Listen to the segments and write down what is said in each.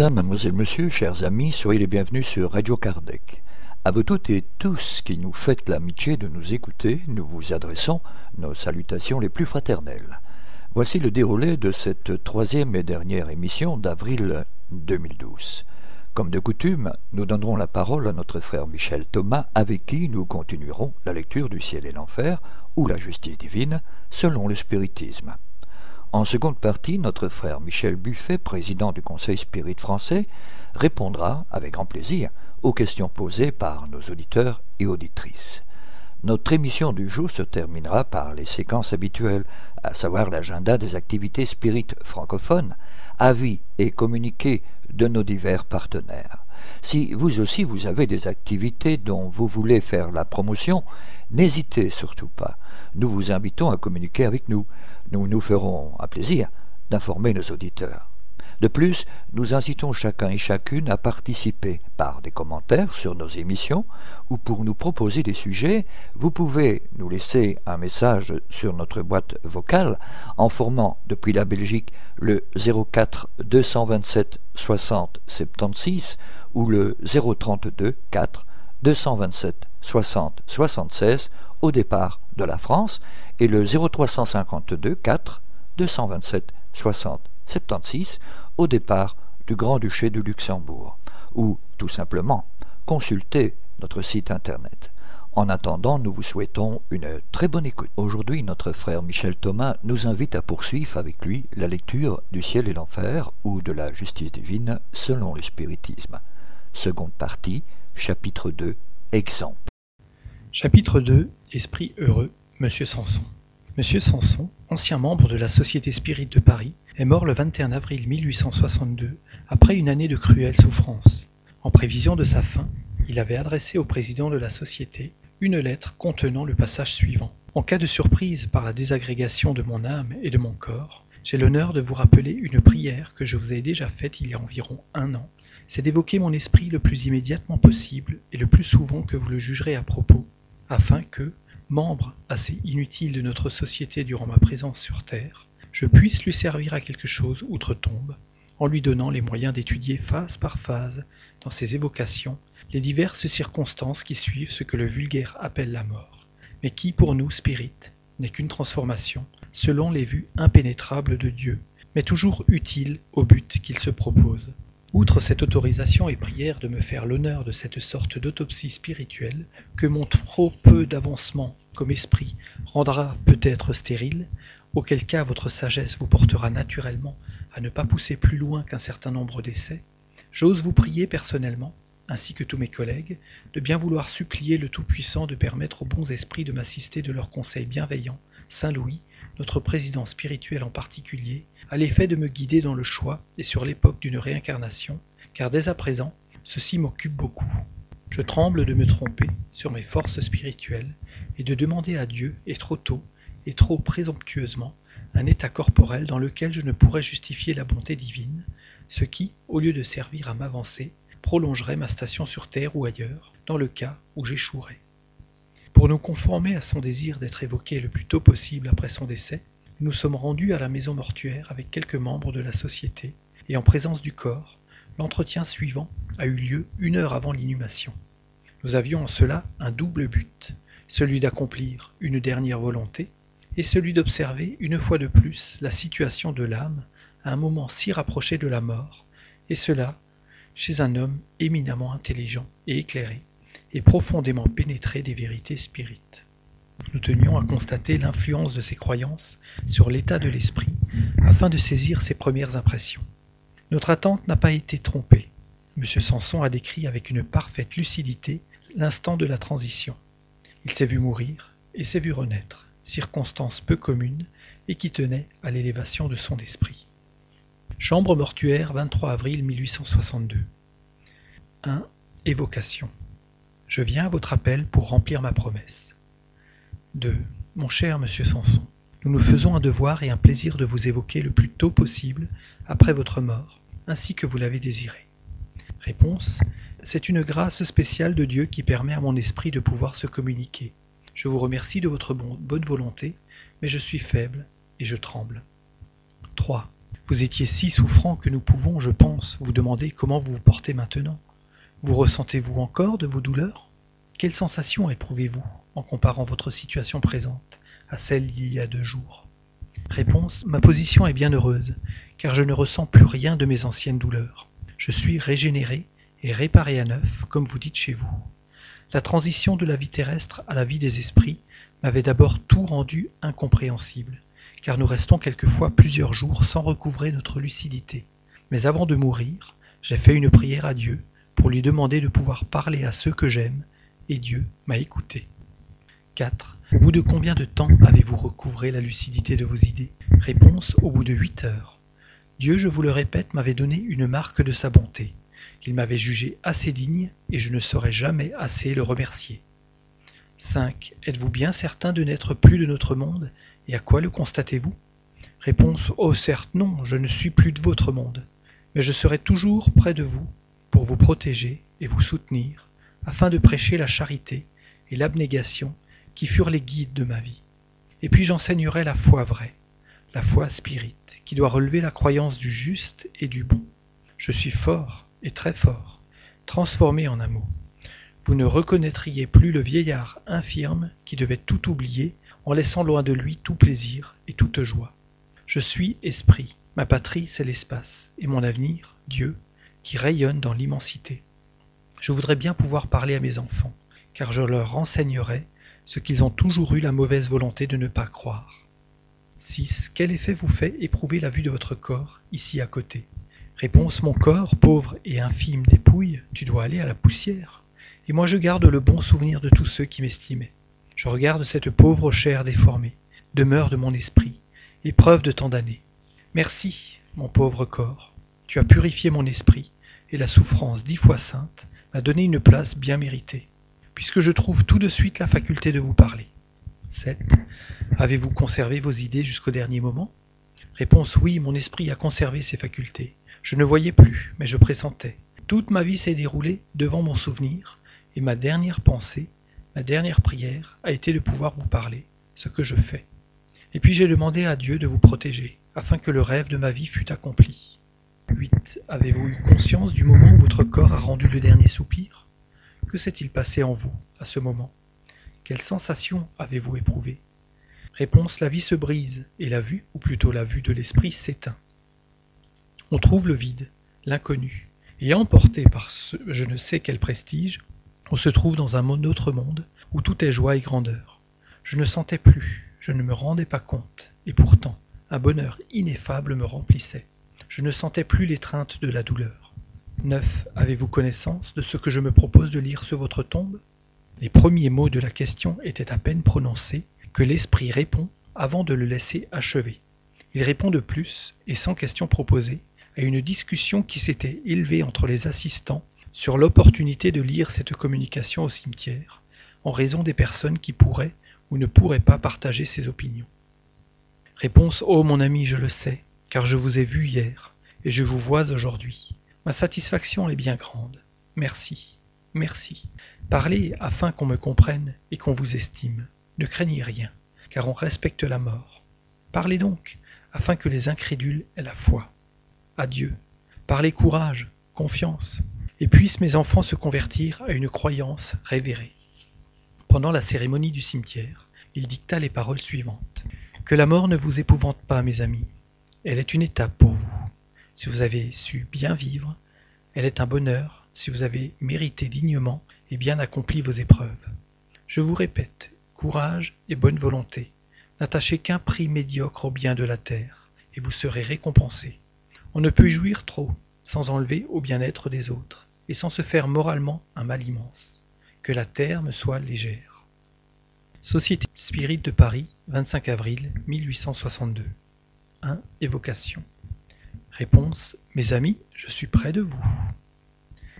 Madame, mademoiselle, monsieur, chers amis, soyez les bienvenus sur Radio Kardec. À vous toutes et tous qui nous faites l'amitié de nous écouter, nous vous adressons nos salutations les plus fraternelles. Voici le déroulé de cette troisième et dernière émission d'avril 2012. Comme de coutume, nous donnerons la parole à notre frère Michel Thomas, avec qui nous continuerons la lecture du ciel et l'enfer, ou la justice divine, selon le spiritisme. En seconde partie, notre frère Michel Buffet, président du Conseil Spirit français, répondra, avec grand plaisir, aux questions posées par nos auditeurs et auditrices. Notre émission du jour se terminera par les séquences habituelles, à savoir l'agenda des activités spirites francophones, avis et communiqués de nos divers partenaires. Si vous aussi vous avez des activités dont vous voulez faire la promotion, n'hésitez surtout pas. Nous vous invitons à communiquer avec nous. Nous nous ferons un plaisir d'informer nos auditeurs. De plus, nous incitons chacun et chacune à participer par des commentaires sur nos émissions ou pour nous proposer des sujets, vous pouvez nous laisser un message sur notre boîte vocale en formant depuis la Belgique le 04 227 60 76 ou le 032 4 227 60 76 au départ de la France et le 0352 4 227 60 76 au départ du Grand-Duché de Luxembourg, ou tout simplement consultez notre site internet. En attendant, nous vous souhaitons une très bonne écoute. Aujourd'hui, notre frère Michel Thomas nous invite à poursuivre avec lui la lecture du ciel et l'enfer ou de la justice divine selon le spiritisme. Seconde partie, chapitre 2, exemple. Chapitre 2, Esprit heureux, Monsieur Sanson. Monsieur Sanson, ancien membre de la Société Spirit de Paris, est mort le 21 avril 1862, après une année de cruelles souffrances. En prévision de sa fin, il avait adressé au président de la Société une lettre contenant le passage suivant. En cas de surprise par la désagrégation de mon âme et de mon corps, j'ai l'honneur de vous rappeler une prière que je vous ai déjà faite il y a environ un an. C'est d'évoquer mon esprit le plus immédiatement possible et le plus souvent que vous le jugerez à propos, afin que, membre assez inutile de notre société durant ma présence sur Terre, je puisse lui servir à quelque chose outre-tombe, en lui donnant les moyens d'étudier phase par phase, dans ses évocations, les diverses circonstances qui suivent ce que le vulgaire appelle la mort, mais qui, pour nous, spirites, n'est qu'une transformation, selon les vues impénétrables de Dieu, mais toujours utile au but qu'il se propose. Outre cette autorisation et prière de me faire l'honneur de cette sorte d'autopsie spirituelle, que mon trop peu d'avancement comme esprit rendra peut-être stérile, auquel cas votre sagesse vous portera naturellement à ne pas pousser plus loin qu'un certain nombre d'essais, j'ose vous prier personnellement, ainsi que tous mes collègues, de bien vouloir supplier le Tout-Puissant de permettre aux bons esprits de m'assister de leurs conseils bienveillants, Saint Louis, notre président spirituel en particulier, à l'effet de me guider dans le choix et sur l'époque d'une réincarnation, car dès à présent, ceci m'occupe beaucoup. Je tremble de me tromper sur mes forces spirituelles et de demander à Dieu, et trop tôt, et trop présomptueusement, un état corporel dans lequel je ne pourrais justifier la bonté divine, ce qui, au lieu de servir à m'avancer, prolongerait ma station sur Terre ou ailleurs, dans le cas où j'échouerais. Pour nous conformer à son désir d'être évoqué le plus tôt possible après son décès, nous sommes rendus à la maison mortuaire avec quelques membres de la société, et en présence du corps, l'entretien suivant a eu lieu une heure avant l'inhumation. Nous avions en cela un double but, celui d'accomplir une dernière volonté, et celui d'observer une fois de plus la situation de l'âme à un moment si rapproché de la mort, et cela chez un homme éminemment intelligent et éclairé, et profondément pénétré des vérités spirites. Nous tenions à constater l'influence de ces croyances sur l'état de l'esprit afin de saisir ses premières impressions. Notre attente n'a pas été trompée. M. Sanson a décrit avec une parfaite lucidité l'instant de la transition. Il s'est vu mourir et s'est vu renaître, circonstance peu commune et qui tenait à l'élévation de son esprit. Chambre mortuaire, 23 avril 1862. 1. Évocation. Je viens à votre appel pour remplir ma promesse. 2. Mon cher monsieur Sanson, nous nous faisons un devoir et un plaisir de vous évoquer le plus tôt possible après votre mort, ainsi que vous l'avez désiré. Réponse. C'est une grâce spéciale de Dieu qui permet à mon esprit de pouvoir se communiquer. Je vous remercie de votre bonne volonté, mais je suis faible et je tremble. 3. Vous étiez si souffrant que nous pouvons, je pense, vous demander comment vous vous portez maintenant. Vous ressentez-vous encore de vos douleurs? Quelle sensation éprouvez-vous en comparant votre situation présente à celle d'il y a deux jours? Réponse Ma position est bien heureuse, car je ne ressens plus rien de mes anciennes douleurs. Je suis régénéré et réparé à neuf, comme vous dites chez vous. La transition de la vie terrestre à la vie des esprits m'avait d'abord tout rendu incompréhensible, car nous restons quelquefois plusieurs jours sans recouvrer notre lucidité. Mais avant de mourir, j'ai fait une prière à Dieu pour lui demander de pouvoir parler à ceux que j'aime, et Dieu m'a écouté. 4. Au bout de combien de temps avez-vous recouvré la lucidité de vos idées? Réponse au bout de huit heures. Dieu, je vous le répète, m'avait donné une marque de sa bonté. Il m'avait jugé assez digne et je ne saurais jamais assez le remercier. 5. Êtes-vous bien certain de n'être plus de notre monde et à quoi le constatez-vous? Réponse Oh certes non, je ne suis plus de votre monde, mais je serai toujours près de vous pour vous protéger et vous soutenir, afin de prêcher la charité et l'abnégation qui furent les guides de ma vie. Et puis j'enseignerai la foi vraie, la foi spirite, qui doit relever la croyance du juste et du bon. Je suis fort et très fort, transformé en amour. Vous ne reconnaîtriez plus le vieillard infirme qui devait tout oublier en laissant loin de lui tout plaisir et toute joie. Je suis esprit, ma patrie c'est l'espace, et mon avenir, Dieu, qui rayonne dans l'immensité. Je voudrais bien pouvoir parler à mes enfants, car je leur renseignerai ce qu'ils ont toujours eu la mauvaise volonté de ne pas croire. 6. Quel effet vous fait éprouver la vue de votre corps, ici à côté? Réponse Mon corps, pauvre et infime dépouille, tu dois aller à la poussière. Et moi je garde le bon souvenir de tous ceux qui m'estimaient. Je regarde cette pauvre chair déformée, demeure de mon esprit, épreuve de tant d'années. Merci, mon pauvre corps, tu as purifié mon esprit, et la souffrance dix fois sainte m'a donné une place bien méritée puisque je trouve tout de suite la faculté de vous parler. 7. Avez-vous conservé vos idées jusqu'au dernier moment? Réponse oui, mon esprit a conservé ses facultés. Je ne voyais plus, mais je pressentais. Toute ma vie s'est déroulée devant mon souvenir, et ma dernière pensée, ma dernière prière a été de pouvoir vous parler, ce que je fais. Et puis j'ai demandé à Dieu de vous protéger, afin que le rêve de ma vie fût accompli. 8. Avez-vous eu conscience du moment où votre corps a rendu le dernier soupir? Que s'est-il passé en vous à ce moment? Quelle sensation avez-vous éprouvé Réponse La vie se brise, et la vue, ou plutôt la vue de l'esprit, s'éteint. On trouve le vide, l'inconnu, et emporté par ce je ne sais quel prestige, on se trouve dans un autre monde où tout est joie et grandeur. Je ne sentais plus, je ne me rendais pas compte, et pourtant un bonheur ineffable me remplissait. Je ne sentais plus l'étreinte de la douleur. 9. Avez-vous connaissance de ce que je me propose de lire sur votre tombe? Les premiers mots de la question étaient à peine prononcés que l'esprit répond avant de le laisser achever. Il répond de plus, et sans question proposée, à une discussion qui s'était élevée entre les assistants sur l'opportunité de lire cette communication au cimetière, en raison des personnes qui pourraient ou ne pourraient pas partager ses opinions. Réponse Oh mon ami, je le sais, car je vous ai vu hier, et je vous vois aujourd'hui. Ma satisfaction est bien grande. Merci, merci. Parlez afin qu'on me comprenne et qu'on vous estime. Ne craignez rien, car on respecte la mort. Parlez donc, afin que les incrédules aient la foi. Adieu. Parlez courage, confiance, et puissent mes enfants se convertir à une croyance révérée. Pendant la cérémonie du cimetière, il dicta les paroles suivantes. Que la mort ne vous épouvante pas, mes amis. Elle est une étape pour vous. Si vous avez su bien vivre, elle est un bonheur si vous avez mérité dignement et bien accompli vos épreuves. Je vous répète, courage et bonne volonté. N'attachez qu'un prix médiocre au bien de la terre, et vous serez récompensé. On ne peut jouir trop, sans enlever au bien-être des autres, et sans se faire moralement un mal immense. Que la terre me soit légère. Société Spirit de Paris, 25 avril 1862. 1. Évocation. Réponse Mes amis, je suis près de vous.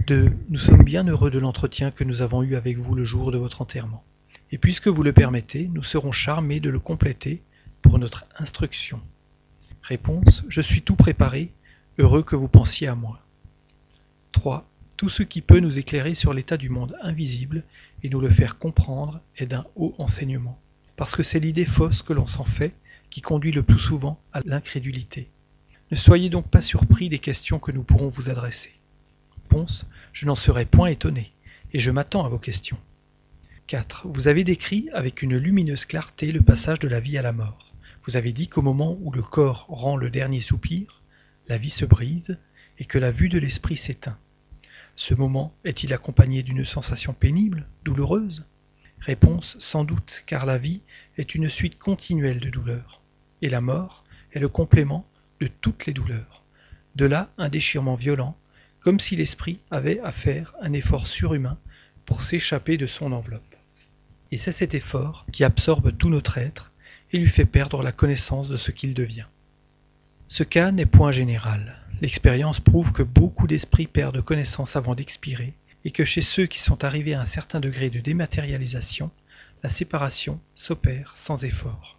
2. Nous sommes bien heureux de l'entretien que nous avons eu avec vous le jour de votre enterrement. Et puisque vous le permettez, nous serons charmés de le compléter pour notre instruction. Réponse Je suis tout préparé, heureux que vous pensiez à moi. 3. Tout ce qui peut nous éclairer sur l'état du monde invisible et nous le faire comprendre est d'un haut enseignement, parce que c'est l'idée fausse que l'on s'en fait qui conduit le plus souvent à l'incrédulité. Ne soyez donc pas surpris des questions que nous pourrons vous adresser. Réponse Je n'en serai point étonné, et je m'attends à vos questions. 4. Vous avez décrit avec une lumineuse clarté le passage de la vie à la mort. Vous avez dit qu'au moment où le corps rend le dernier soupir, la vie se brise et que la vue de l'esprit s'éteint. Ce moment est-il accompagné d'une sensation pénible, douloureuse? Réponse sans doute, car la vie est une suite continuelle de douleurs, et la mort est le complément de toutes les douleurs. De là un déchirement violent, comme si l'esprit avait à faire un effort surhumain pour s'échapper de son enveloppe. Et c'est cet effort qui absorbe tout notre être et lui fait perdre la connaissance de ce qu'il devient. Ce cas n'est point général. L'expérience prouve que beaucoup d'esprits perdent connaissance avant d'expirer et que chez ceux qui sont arrivés à un certain degré de dématérialisation, la séparation s'opère sans effort.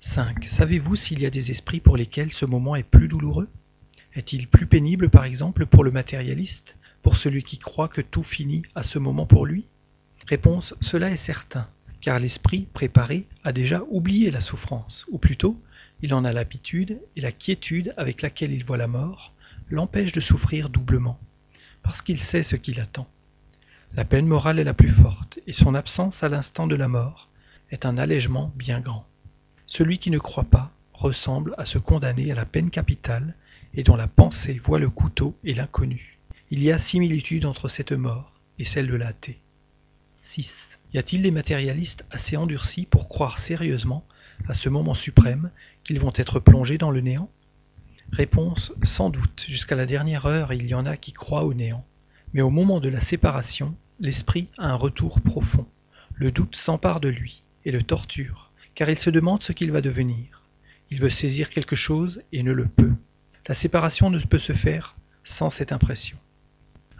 5. Savez-vous s'il y a des esprits pour lesquels ce moment est plus douloureux? Est-il plus pénible par exemple pour le matérialiste, pour celui qui croit que tout finit à ce moment pour lui? Réponse Cela est certain, car l'esprit préparé a déjà oublié la souffrance, ou plutôt, il en a l'habitude et la quiétude avec laquelle il voit la mort l'empêche de souffrir doublement parce qu'il sait ce qui l'attend. La peine morale est la plus forte, et son absence à l'instant de la mort est un allègement bien grand. Celui qui ne croit pas ressemble à ce condamné à la peine capitale et dont la pensée voit le couteau et l'inconnu. Il y a similitude entre cette mort et celle de l'athée. 6. Y a-t-il des matérialistes assez endurcis pour croire sérieusement à ce moment suprême qu'ils vont être plongés dans le néant? Réponse sans doute, jusqu'à la dernière heure il y en a qui croient au néant. Mais au moment de la séparation, l'esprit a un retour profond. Le doute s'empare de lui et le torture, car il se demande ce qu'il va devenir. Il veut saisir quelque chose et ne le peut. La séparation ne peut se faire sans cette impression.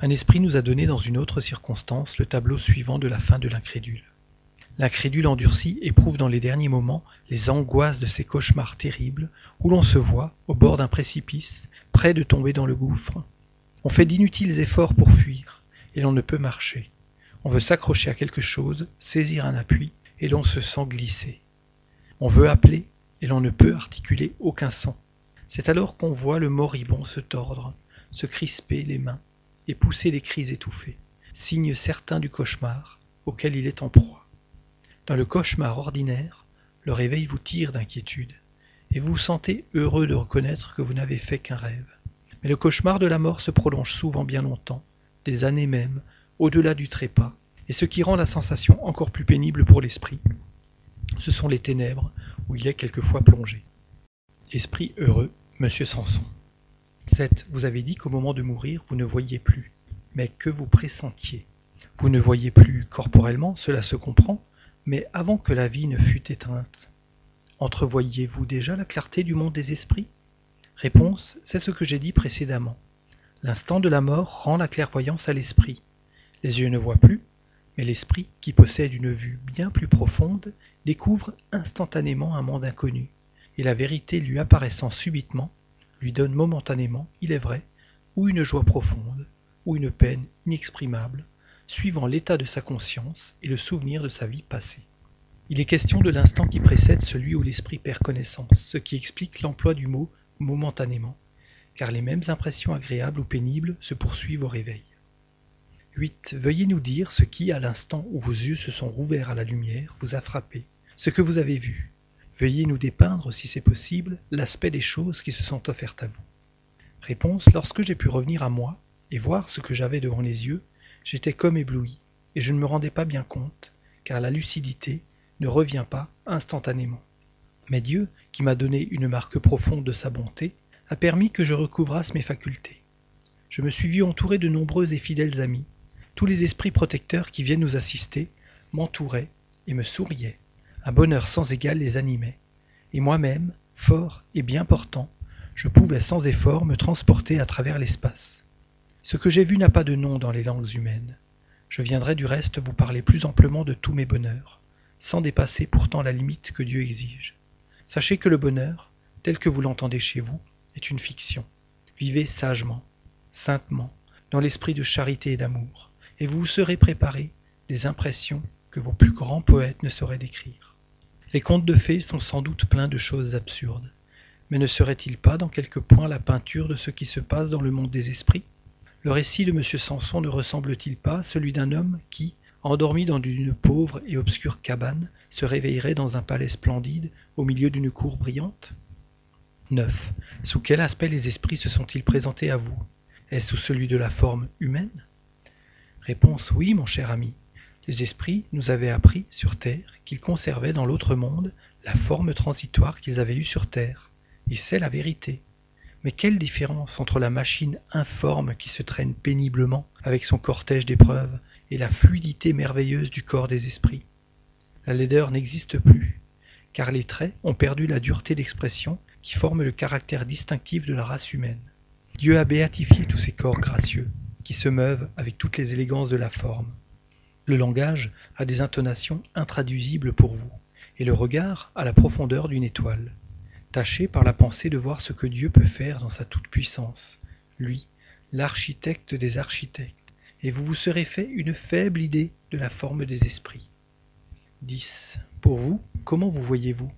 Un esprit nous a donné dans une autre circonstance le tableau suivant de la fin de l'incrédule. L'incrédule endurci éprouve dans les derniers moments les angoisses de ces cauchemars terribles où l'on se voit, au bord d'un précipice, près de tomber dans le gouffre. On fait d'inutiles efforts pour fuir, et l'on ne peut marcher. On veut s'accrocher à quelque chose, saisir un appui, et l'on se sent glisser. On veut appeler, et l'on ne peut articuler aucun son. C'est alors qu'on voit le moribond se tordre, se crisper les mains, et pousser des cris étouffés, signe certain du cauchemar auquel il est en proie. Dans le cauchemar ordinaire, le réveil vous tire d'inquiétude, et vous vous sentez heureux de reconnaître que vous n'avez fait qu'un rêve. Mais le cauchemar de la mort se prolonge souvent bien longtemps, des années même, au-delà du trépas, et ce qui rend la sensation encore plus pénible pour l'esprit, ce sont les ténèbres où il est quelquefois plongé. Esprit heureux, Monsieur Sanson. 7. Vous avez dit qu'au moment de mourir, vous ne voyiez plus, mais que vous pressentiez. Vous ne voyez plus corporellement, cela se comprend, mais avant que la vie ne fût éteinte, entrevoyiez-vous déjà la clarté du monde des esprits? Réponse, c'est ce que j'ai dit précédemment. L'instant de la mort rend la clairvoyance à l'esprit. Les yeux ne voient plus, mais l'esprit, qui possède une vue bien plus profonde, découvre instantanément un monde inconnu, et la vérité lui apparaissant subitement, lui donne momentanément, il est vrai, ou une joie profonde, ou une peine inexprimable, suivant l'état de sa conscience et le souvenir de sa vie passée. Il est question de l'instant qui précède celui où l'esprit perd connaissance, ce qui explique l'emploi du mot momentanément, car les mêmes impressions agréables ou pénibles se poursuivent au réveil. 8. Veuillez nous dire ce qui, à l'instant où vos yeux se sont rouverts à la lumière, vous a frappé, ce que vous avez vu. Veuillez nous dépeindre, si c'est possible, l'aspect des choses qui se sont offertes à vous. Réponse Lorsque j'ai pu revenir à moi et voir ce que j'avais devant les yeux, J'étais comme ébloui, et je ne me rendais pas bien compte, car la lucidité ne revient pas instantanément. Mais Dieu, qui m'a donné une marque profonde de sa bonté, a permis que je recouvrasse mes facultés. Je me suis vu entouré de nombreux et fidèles amis. Tous les esprits protecteurs qui viennent nous assister m'entouraient et me souriaient. Un bonheur sans égal les animait. Et moi-même, fort et bien portant, je pouvais sans effort me transporter à travers l'espace. Ce que j'ai vu n'a pas de nom dans les langues humaines. Je viendrai du reste vous parler plus amplement de tous mes bonheurs, sans dépasser pourtant la limite que Dieu exige. Sachez que le bonheur, tel que vous l'entendez chez vous, est une fiction. Vivez sagement, saintement, dans l'esprit de charité et d'amour, et vous vous serez préparé des impressions que vos plus grands poètes ne sauraient décrire. Les contes de fées sont sans doute pleins de choses absurdes, Mais ne serait-il pas dans quelque point la peinture de ce qui se passe dans le monde des esprits? Le récit de M. Samson ne ressemble-t-il pas à celui d'un homme qui, endormi dans une pauvre et obscure cabane, se réveillerait dans un palais splendide au milieu d'une cour brillante? 9. Sous quel aspect les esprits se sont-ils présentés à vous? Est-ce sous celui de la forme humaine? Réponse oui, mon cher ami. Les esprits nous avaient appris sur Terre qu'ils conservaient dans l'autre monde la forme transitoire qu'ils avaient eue sur Terre. Et c'est la vérité. Mais quelle différence entre la machine informe qui se traîne péniblement avec son cortège d'épreuves et la fluidité merveilleuse du corps des esprits? La laideur n'existe plus, car les traits ont perdu la dureté d'expression qui forme le caractère distinctif de la race humaine. Dieu a béatifié tous ces corps gracieux, qui se meuvent avec toutes les élégances de la forme. Le langage a des intonations intraduisibles pour vous, et le regard a la profondeur d'une étoile. Par la pensée de voir ce que Dieu peut faire dans sa toute-puissance, lui, l'architecte des architectes, et vous vous serez fait une faible idée de la forme des esprits. 10. Pour vous, comment vous voyez-vous?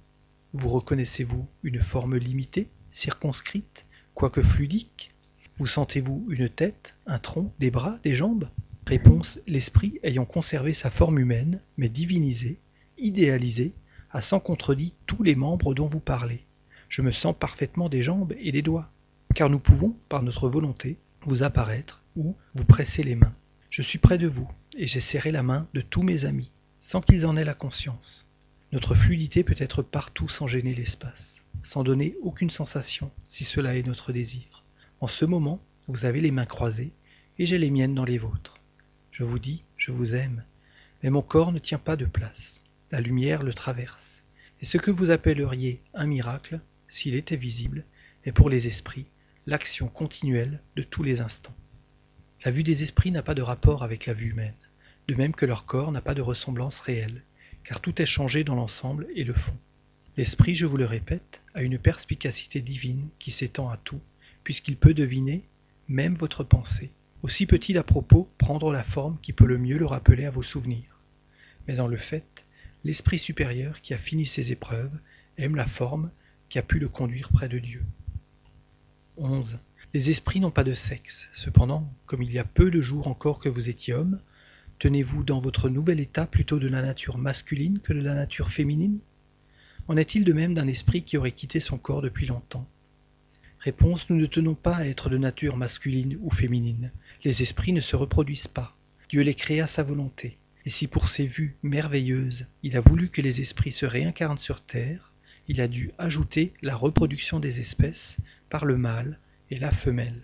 Vous reconnaissez-vous une forme limitée, circonscrite, quoique fluidique? Vous sentez-vous une tête, un tronc, des bras, des jambes? Réponse L'esprit ayant conservé sa forme humaine, mais divinisé, idéalisé, a sans contredit tous les membres dont vous parlez je me sens parfaitement des jambes et des doigts, car nous pouvons, par notre volonté, vous apparaître ou vous presser les mains. Je suis près de vous, et j'ai serré la main de tous mes amis, sans qu'ils en aient la conscience. Notre fluidité peut être partout sans gêner l'espace, sans donner aucune sensation, si cela est notre désir. En ce moment, vous avez les mains croisées, et j'ai les miennes dans les vôtres. Je vous dis, je vous aime, mais mon corps ne tient pas de place. La lumière le traverse. Et ce que vous appelleriez un miracle s'il était visible, est pour les esprits l'action continuelle de tous les instants. La vue des esprits n'a pas de rapport avec la vue humaine, de même que leur corps n'a pas de ressemblance réelle, car tout est changé dans l'ensemble et le fond. L'esprit, je vous le répète, a une perspicacité divine qui s'étend à tout, puisqu'il peut deviner même votre pensée. Aussi peut-il à propos prendre la forme qui peut le mieux le rappeler à vos souvenirs. Mais dans le fait, l'Esprit supérieur qui a fini ses épreuves aime la forme qui a pu le conduire près de Dieu. 11. Les esprits n'ont pas de sexe. Cependant, comme il y a peu de jours encore que vous étiez homme, tenez-vous dans votre nouvel état plutôt de la nature masculine que de la nature féminine? En est-il de même d'un esprit qui aurait quitté son corps depuis longtemps? Réponse Nous ne tenons pas à être de nature masculine ou féminine. Les esprits ne se reproduisent pas. Dieu les créa à sa volonté. Et si pour ses vues merveilleuses, il a voulu que les esprits se réincarnent sur terre, il a dû ajouter la reproduction des espèces par le mâle et la femelle.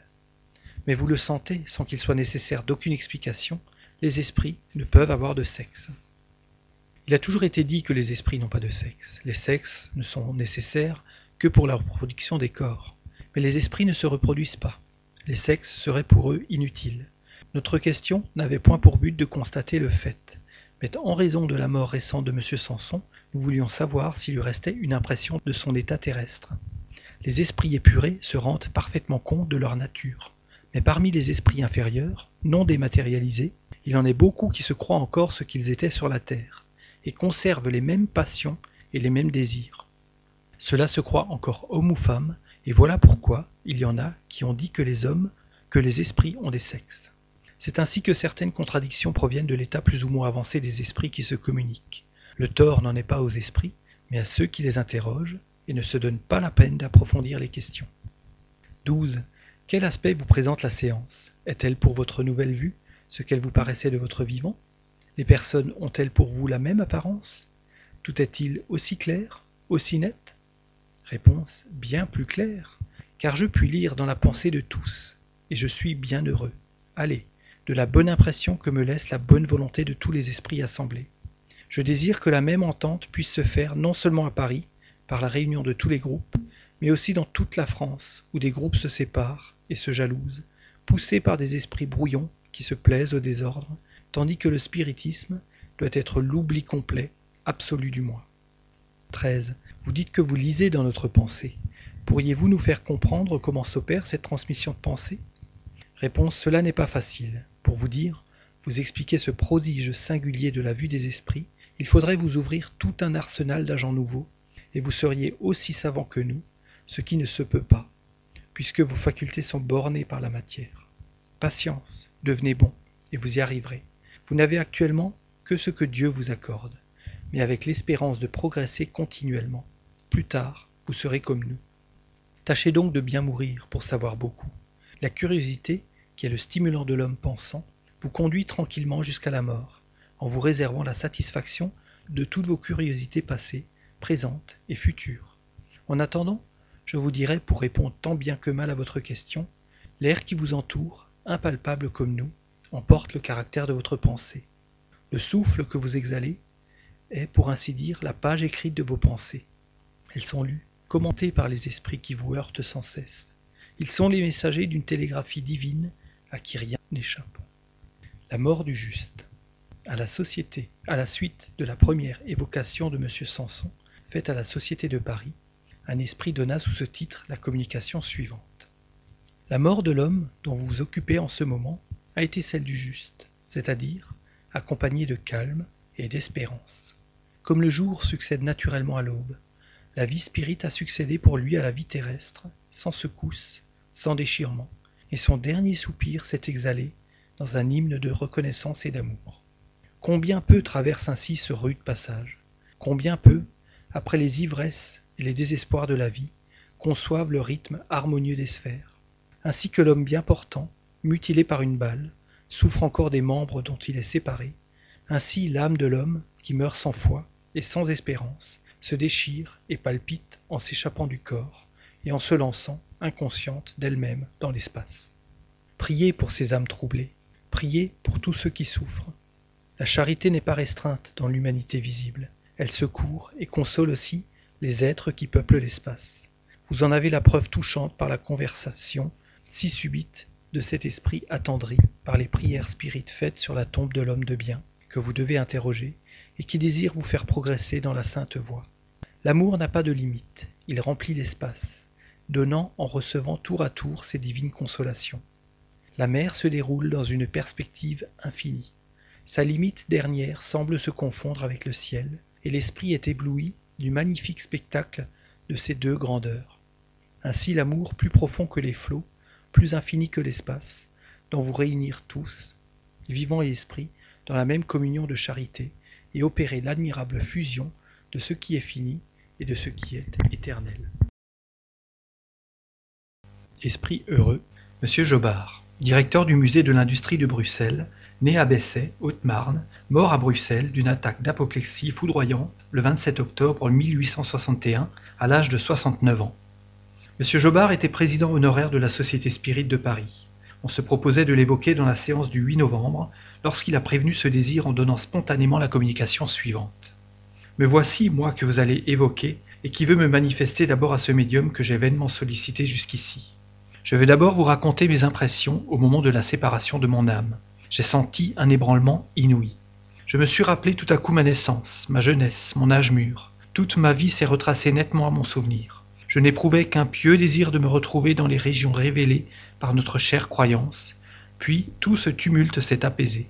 Mais vous le sentez, sans qu'il soit nécessaire d'aucune explication, les esprits ne peuvent avoir de sexe. Il a toujours été dit que les esprits n'ont pas de sexe. Les sexes ne sont nécessaires que pour la reproduction des corps. Mais les esprits ne se reproduisent pas. Les sexes seraient pour eux inutiles. Notre question n'avait point pour but de constater le fait, mais en raison de la mort récente de M. Samson, nous voulions savoir s'il lui restait une impression de son état terrestre. Les esprits épurés se rendent parfaitement compte de leur nature. Mais parmi les esprits inférieurs, non dématérialisés, il en est beaucoup qui se croient encore ce qu'ils étaient sur la terre, et conservent les mêmes passions et les mêmes désirs. Cela se croit encore homme ou femme, et voilà pourquoi il y en a qui ont dit que les hommes, que les esprits ont des sexes. C'est ainsi que certaines contradictions proviennent de l'état plus ou moins avancé des esprits qui se communiquent. Le tort n'en est pas aux esprits, mais à ceux qui les interrogent et ne se donnent pas la peine d'approfondir les questions. 12. Quel aspect vous présente la séance? Est-elle pour votre nouvelle vue ce qu'elle vous paraissait de votre vivant? Les personnes ont-elles pour vous la même apparence? Tout est-il aussi clair, aussi net? Réponse bien plus claire, car je puis lire dans la pensée de tous, et je suis bien heureux. Allez, de la bonne impression que me laisse la bonne volonté de tous les esprits assemblés. Je désire que la même entente puisse se faire non seulement à Paris, par la réunion de tous les groupes, mais aussi dans toute la France, où des groupes se séparent et se jalousent, poussés par des esprits brouillons qui se plaisent au désordre, tandis que le spiritisme doit être l'oubli complet, absolu du moi. 13. Vous dites que vous lisez dans notre pensée. Pourriez-vous nous faire comprendre comment s'opère cette transmission de pensée? Réponse Cela n'est pas facile. Pour vous dire, vous expliquer ce prodige singulier de la vue des esprits, il faudrait vous ouvrir tout un arsenal d'agents nouveaux, et vous seriez aussi savant que nous, ce qui ne se peut pas, puisque vos facultés sont bornées par la matière. Patience, devenez bon, et vous y arriverez. Vous n'avez actuellement que ce que Dieu vous accorde, mais avec l'espérance de progresser continuellement. Plus tard, vous serez comme nous. Tâchez donc de bien mourir pour savoir beaucoup. La curiosité, qui est le stimulant de l'homme pensant, vous conduit tranquillement jusqu'à la mort, en vous réservant la satisfaction de toutes vos curiosités passées, présentes et futures. En attendant, je vous dirai, pour répondre tant bien que mal à votre question, l'air qui vous entoure, impalpable comme nous, emporte le caractère de votre pensée. Le souffle que vous exhalez est, pour ainsi dire, la page écrite de vos pensées. Elles sont lues, commentées par les esprits qui vous heurtent sans cesse. Ils sont les messagers d'une télégraphie divine à qui rien n'échappe. La mort du juste. À la société, à la suite de la première évocation de M. Sanson, faite à la Société de Paris, un esprit donna sous ce titre la communication suivante. La mort de l'homme dont vous vous occupez en ce moment a été celle du juste, c'est-à-dire accompagnée de calme et d'espérance. Comme le jour succède naturellement à l'aube, la vie spirite a succédé pour lui à la vie terrestre, sans secousse, sans déchirement, et son dernier soupir s'est exhalé dans un hymne de reconnaissance et d'amour. Combien peu traverse ainsi ce rude passage. Combien peu, après les ivresses et les désespoirs de la vie, conçoivent le rythme harmonieux des sphères. Ainsi que l'homme bien portant, mutilé par une balle, souffre encore des membres dont il est séparé, ainsi l'âme de l'homme, qui meurt sans foi et sans espérance, se déchire et palpite en s'échappant du corps et en se lançant, inconsciente d'elle-même, dans l'espace. Priez pour ces âmes troublées, priez pour tous ceux qui souffrent, la charité n'est pas restreinte dans l'humanité visible. Elle secourt et console aussi les êtres qui peuplent l'espace. Vous en avez la preuve touchante par la conversation, si subite, de cet esprit attendri par les prières spirites faites sur la tombe de l'homme de bien, que vous devez interroger, et qui désire vous faire progresser dans la sainte voie. L'amour n'a pas de limite, il remplit l'espace, donnant en recevant tour à tour ses divines consolations. La mer se déroule dans une perspective infinie. Sa limite dernière semble se confondre avec le ciel, et l'esprit est ébloui du magnifique spectacle de ces deux grandeurs. Ainsi l'amour plus profond que les flots, plus infini que l'espace, dont vous réunir tous, vivants et esprits, dans la même communion de charité, et opérer l'admirable fusion de ce qui est fini et de ce qui est éternel. Esprit heureux, Monsieur Jobard, directeur du musée de l'industrie de Bruxelles, né à Bessay, Haute-Marne, mort à Bruxelles d'une attaque d'apoplexie foudroyante le 27 octobre 1861 à l'âge de 69 ans. M. Jobard était président honoraire de la Société Spirit de Paris. On se proposait de l'évoquer dans la séance du 8 novembre, lorsqu'il a prévenu ce désir en donnant spontanément la communication suivante. Me voici, moi, que vous allez évoquer, et qui veut me manifester d'abord à ce médium que j'ai vainement sollicité jusqu'ici. Je vais d'abord vous raconter mes impressions au moment de la séparation de mon âme. J'ai senti un ébranlement inouï. Je me suis rappelé tout à coup ma naissance, ma jeunesse, mon âge mûr. Toute ma vie s'est retracée nettement à mon souvenir. Je n'éprouvais qu'un pieux désir de me retrouver dans les régions révélées par notre chère croyance. Puis tout ce tumulte s'est apaisé.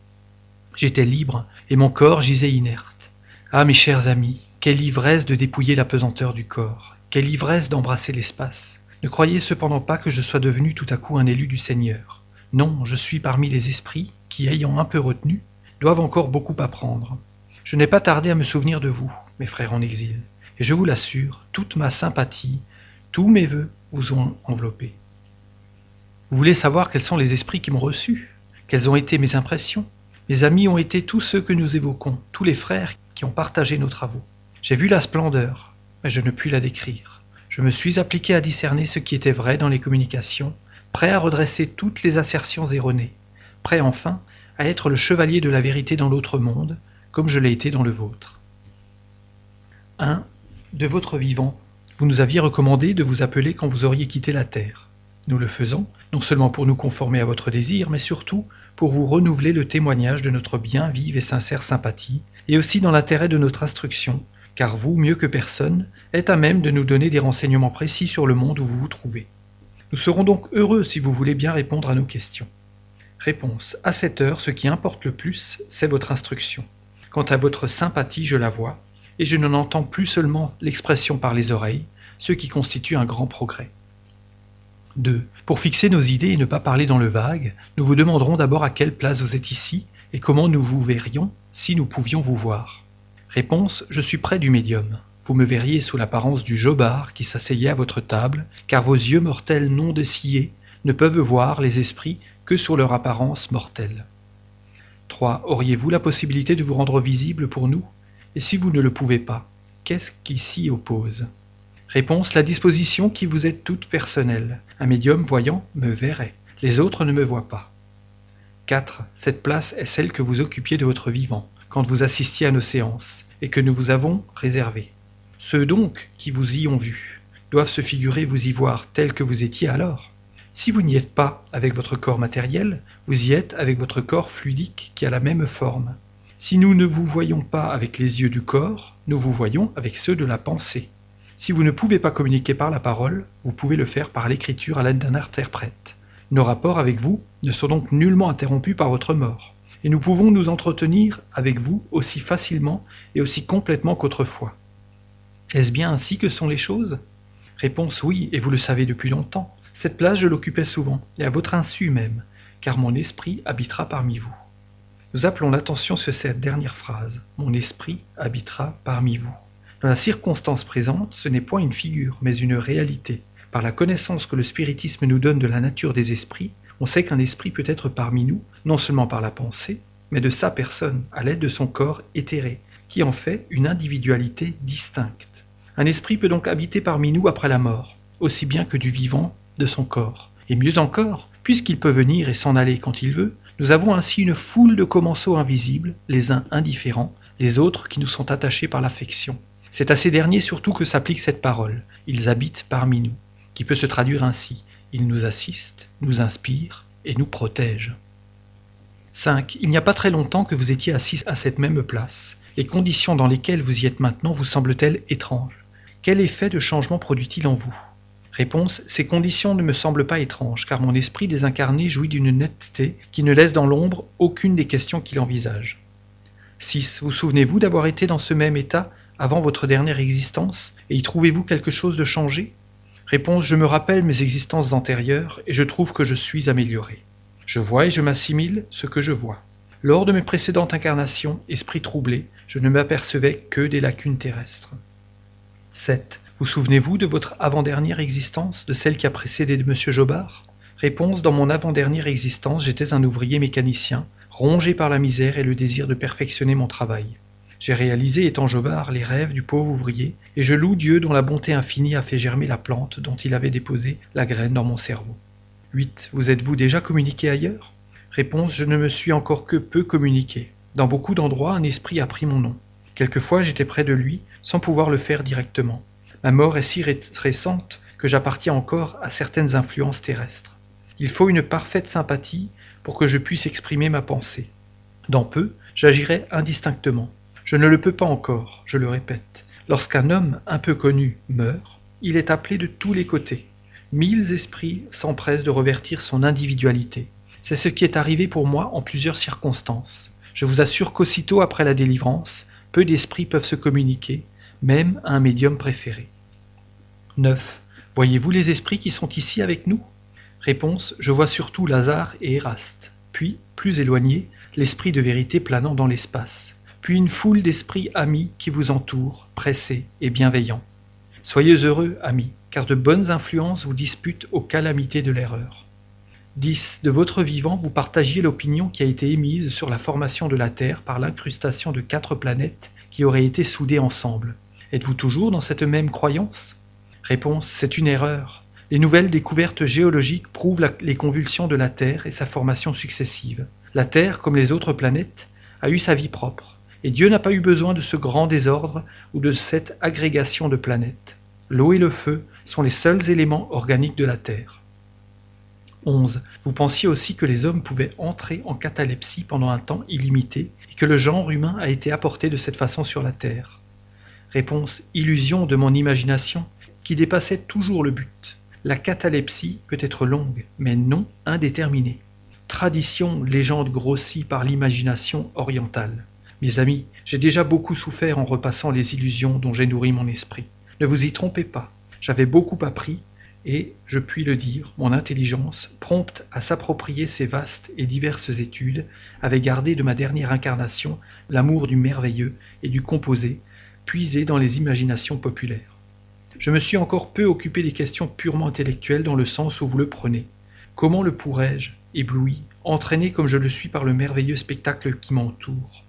J'étais libre et mon corps gisait inerte. Ah mes chers amis, quelle ivresse de dépouiller la pesanteur du corps, quelle ivresse d'embrasser l'espace. Ne croyez cependant pas que je sois devenu tout à coup un élu du Seigneur. Non, je suis parmi les esprits qui, ayant un peu retenu, doivent encore beaucoup apprendre. Je n'ai pas tardé à me souvenir de vous, mes frères en exil, et je vous l'assure, toute ma sympathie, tous mes voeux vous ont enveloppé. Vous voulez savoir quels sont les esprits qui m'ont reçu? Quelles ont été mes impressions? Mes amis ont été tous ceux que nous évoquons, tous les frères qui ont partagé nos travaux. J'ai vu la splendeur, mais je ne puis la décrire. Je me suis appliqué à discerner ce qui était vrai dans les communications prêt à redresser toutes les assertions erronées, prêt enfin à être le chevalier de la vérité dans l'autre monde, comme je l'ai été dans le vôtre. 1. De votre vivant, vous nous aviez recommandé de vous appeler quand vous auriez quitté la terre. Nous le faisons, non seulement pour nous conformer à votre désir, mais surtout pour vous renouveler le témoignage de notre bien vive et sincère sympathie, et aussi dans l'intérêt de notre instruction, car vous, mieux que personne, êtes à même de nous donner des renseignements précis sur le monde où vous vous trouvez. Nous serons donc heureux si vous voulez bien répondre à nos questions. Réponse. À cette heure, ce qui importe le plus, c'est votre instruction. Quant à votre sympathie, je la vois, et je n'en entends plus seulement l'expression par les oreilles, ce qui constitue un grand progrès. 2. Pour fixer nos idées et ne pas parler dans le vague, nous vous demanderons d'abord à quelle place vous êtes ici et comment nous vous verrions si nous pouvions vous voir. Réponse Je suis près du médium. Vous me verriez sous l'apparence du jobard qui s'asseyait à votre table, car vos yeux mortels non dessillés ne peuvent voir les esprits que sur leur apparence mortelle. 3. Auriez-vous la possibilité de vous rendre visible pour nous? Et si vous ne le pouvez pas, qu'est-ce qui s'y oppose? Réponse La disposition qui vous est toute personnelle. Un médium voyant me verrait. Les autres ne me voient pas. 4. Cette place est celle que vous occupiez de votre vivant, quand vous assistiez à nos séances, et que nous vous avons réservée. Ceux donc qui vous y ont vu doivent se figurer vous y voir tel que vous étiez alors. Si vous n'y êtes pas avec votre corps matériel, vous y êtes avec votre corps fluidique qui a la même forme. Si nous ne vous voyons pas avec les yeux du corps, nous vous voyons avec ceux de la pensée. Si vous ne pouvez pas communiquer par la parole, vous pouvez le faire par l'écriture à l'aide d'un interprète. Nos rapports avec vous ne sont donc nullement interrompus par votre mort, et nous pouvons nous entretenir avec vous aussi facilement et aussi complètement qu'autrefois. Est-ce bien ainsi que sont les choses? Réponse oui, et vous le savez depuis longtemps. Cette place je l'occupais souvent, et à votre insu même, car mon esprit habitera parmi vous. Nous appelons l'attention sur cette dernière phrase. Mon esprit habitera parmi vous. Dans la circonstance présente, ce n'est point une figure, mais une réalité. Par la connaissance que le spiritisme nous donne de la nature des esprits, on sait qu'un esprit peut être parmi nous, non seulement par la pensée, mais de sa personne, à l'aide de son corps éthéré, qui en fait une individualité distincte. Un esprit peut donc habiter parmi nous après la mort, aussi bien que du vivant de son corps. Et mieux encore, puisqu'il peut venir et s'en aller quand il veut, nous avons ainsi une foule de commensaux invisibles, les uns indifférents, les autres qui nous sont attachés par l'affection. C'est à ces derniers surtout que s'applique cette parole. Ils habitent parmi nous, qui peut se traduire ainsi. Ils nous assistent, nous inspirent et nous protègent. 5. Il n'y a pas très longtemps que vous étiez assis à cette même place. Les conditions dans lesquelles vous y êtes maintenant vous semblent-elles étranges? Quel effet de changement produit-il en vous? Réponse Ces conditions ne me semblent pas étranges, car mon esprit désincarné jouit d'une netteté qui ne laisse dans l'ombre aucune des questions qu'il envisage. 6. Vous souvenez-vous d'avoir été dans ce même état avant votre dernière existence, et y trouvez-vous quelque chose de changé? Réponse Je me rappelle mes existences antérieures, et je trouve que je suis amélioré. Je vois et je m'assimile ce que je vois. Lors de mes précédentes incarnations, esprit troublé, je ne m'apercevais que des lacunes terrestres. 7. Vous souvenez-vous de votre avant-dernière existence, de celle qui a précédé M. Jobard? Réponse Dans mon avant-dernière existence, j'étais un ouvrier mécanicien, rongé par la misère et le désir de perfectionner mon travail. J'ai réalisé, étant jobard, les rêves du pauvre ouvrier, et je loue Dieu dont la bonté infinie a fait germer la plante dont il avait déposé la graine dans mon cerveau. 8. Vous êtes-vous déjà communiqué ailleurs? Réponse Je ne me suis encore que peu communiqué. Dans beaucoup d'endroits, un esprit a pris mon nom. Quelquefois, j'étais près de lui, sans pouvoir le faire directement. Ma mort est si récente que j'appartiens encore à certaines influences terrestres. Il faut une parfaite sympathie pour que je puisse exprimer ma pensée. Dans peu, j'agirai indistinctement. Je ne le peux pas encore, je le répète. Lorsqu'un homme un peu connu meurt, il est appelé de tous les côtés. Mille esprits s'empressent de revertir son individualité. C'est ce qui est arrivé pour moi en plusieurs circonstances. Je vous assure qu'aussitôt après la délivrance, peu d'esprits peuvent se communiquer, même à un médium préféré. 9. Voyez-vous les esprits qui sont ici avec nous? Réponse Je vois surtout Lazare et Eraste. Puis, plus éloigné, l'esprit de vérité planant dans l'espace puis une foule d'esprits amis qui vous entourent, pressés et bienveillants. Soyez heureux, amis, car de bonnes influences vous disputent aux calamités de l'erreur. 10. De votre vivant, vous partagiez l'opinion qui a été émise sur la formation de la Terre par l'incrustation de quatre planètes qui auraient été soudées ensemble. Êtes-vous toujours dans cette même croyance? Réponse C'est une erreur. Les nouvelles découvertes géologiques prouvent les convulsions de la Terre et sa formation successive. La Terre, comme les autres planètes, a eu sa vie propre. Et Dieu n'a pas eu besoin de ce grand désordre ou de cette agrégation de planètes. L'eau et le feu sont les seuls éléments organiques de la Terre. 11. Vous pensiez aussi que les hommes pouvaient entrer en catalepsie pendant un temps illimité et que le genre humain a été apporté de cette façon sur la Terre. Réponse illusion de mon imagination qui dépassait toujours le but. La catalepsie peut être longue, mais non indéterminée. Tradition, légende grossie par l'imagination orientale. Mes amis, j'ai déjà beaucoup souffert en repassant les illusions dont j'ai nourri mon esprit. Ne vous y trompez pas. J'avais beaucoup appris, et, je puis le dire, mon intelligence, prompte à s'approprier ces vastes et diverses études, avait gardé de ma dernière incarnation l'amour du merveilleux et du composé, puisé dans les imaginations populaires. Je me suis encore peu occupé des questions purement intellectuelles dans le sens où vous le prenez. Comment le pourrais-je, ébloui, entraîné comme je le suis par le merveilleux spectacle qui m'entoure?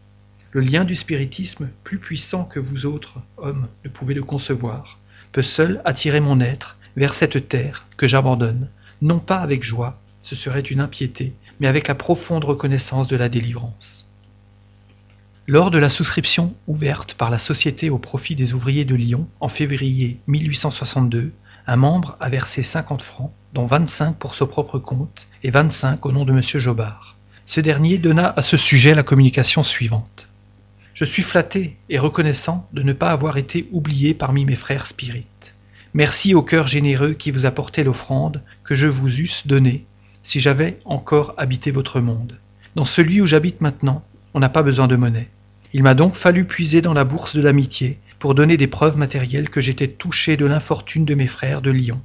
Le lien du spiritisme, plus puissant que vous autres, hommes, ne pouvez le concevoir, peut seul attirer mon être vers cette terre que j'abandonne, non pas avec joie, ce serait une impiété, mais avec la profonde reconnaissance de la délivrance. Lors de la souscription ouverte par la Société au profit des ouvriers de Lyon en février 1862, un membre a versé 50 francs, dont 25 pour son propre compte et 25 au nom de M. Jobard. Ce dernier donna à ce sujet la communication suivante. Je suis flatté et reconnaissant de ne pas avoir été oublié parmi mes frères spirites. Merci au cœur généreux qui vous apportait l'offrande que je vous eusse donnée si j'avais encore habité votre monde. Dans celui où j'habite maintenant, on n'a pas besoin de monnaie. Il m'a donc fallu puiser dans la bourse de l'amitié pour donner des preuves matérielles que j'étais touché de l'infortune de mes frères de Lyon.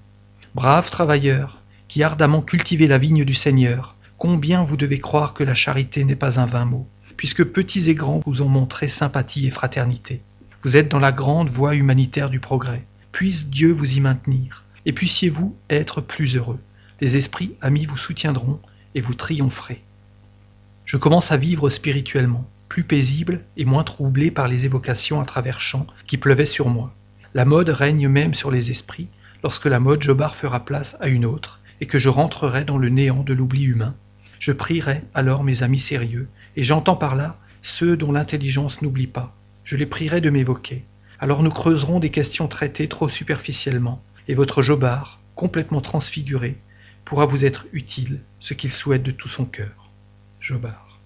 Braves travailleurs, qui ardemment cultivez la vigne du Seigneur, combien vous devez croire que la charité n'est pas un vain mot, puisque petits et grands vous ont montré sympathie et fraternité. Vous êtes dans la grande voie humanitaire du progrès. Puisse Dieu vous y maintenir, et puissiez-vous être plus heureux. Les esprits amis vous soutiendront, et vous triompherez. Je commence à vivre spirituellement, plus paisible et moins troublé par les évocations à travers champs qui pleuvaient sur moi. La mode règne même sur les esprits, lorsque la mode Jobard fera place à une autre, et que je rentrerai dans le néant de l'oubli humain. Je prierai alors mes amis sérieux, et j'entends par là ceux dont l'intelligence n'oublie pas. Je les prierai de m'évoquer. Alors nous creuserons des questions traitées trop superficiellement, et votre Jobard, complètement transfiguré, pourra vous être utile, ce qu'il souhaite de tout son cœur. Jobard.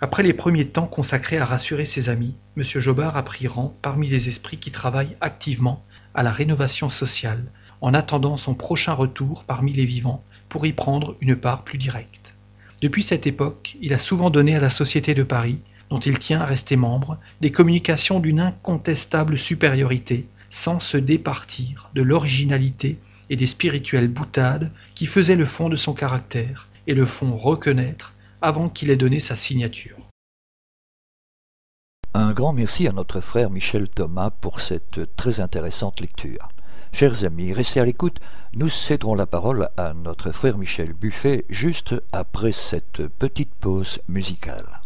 Après les premiers temps consacrés à rassurer ses amis, M. Jobard a pris rang parmi les esprits qui travaillent activement à la rénovation sociale, en attendant son prochain retour parmi les vivants pour y prendre une part plus directe. Depuis cette époque, il a souvent donné à la Société de Paris dont il tient à rester membre, des communications d'une incontestable supériorité, sans se départir de l'originalité et des spirituelles boutades qui faisaient le fond de son caractère et le font reconnaître avant qu'il ait donné sa signature. Un grand merci à notre frère Michel Thomas pour cette très intéressante lecture. Chers amis, restez à l'écoute, nous céderons la parole à notre frère Michel Buffet juste après cette petite pause musicale.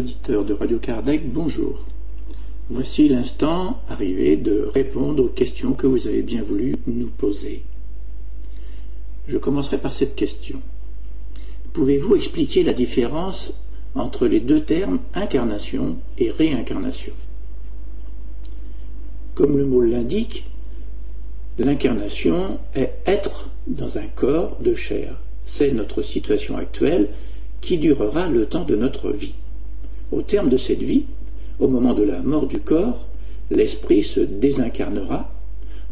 Auditeurs de Radio Kardec, bonjour. Voici l'instant arrivé de répondre aux questions que vous avez bien voulu nous poser. Je commencerai par cette question. Pouvez-vous expliquer la différence entre les deux termes incarnation et réincarnation? Comme le mot l'indique, l'incarnation est être dans un corps de chair. C'est notre situation actuelle qui durera le temps de notre vie. Au terme de cette vie, au moment de la mort du corps, l'esprit se désincarnera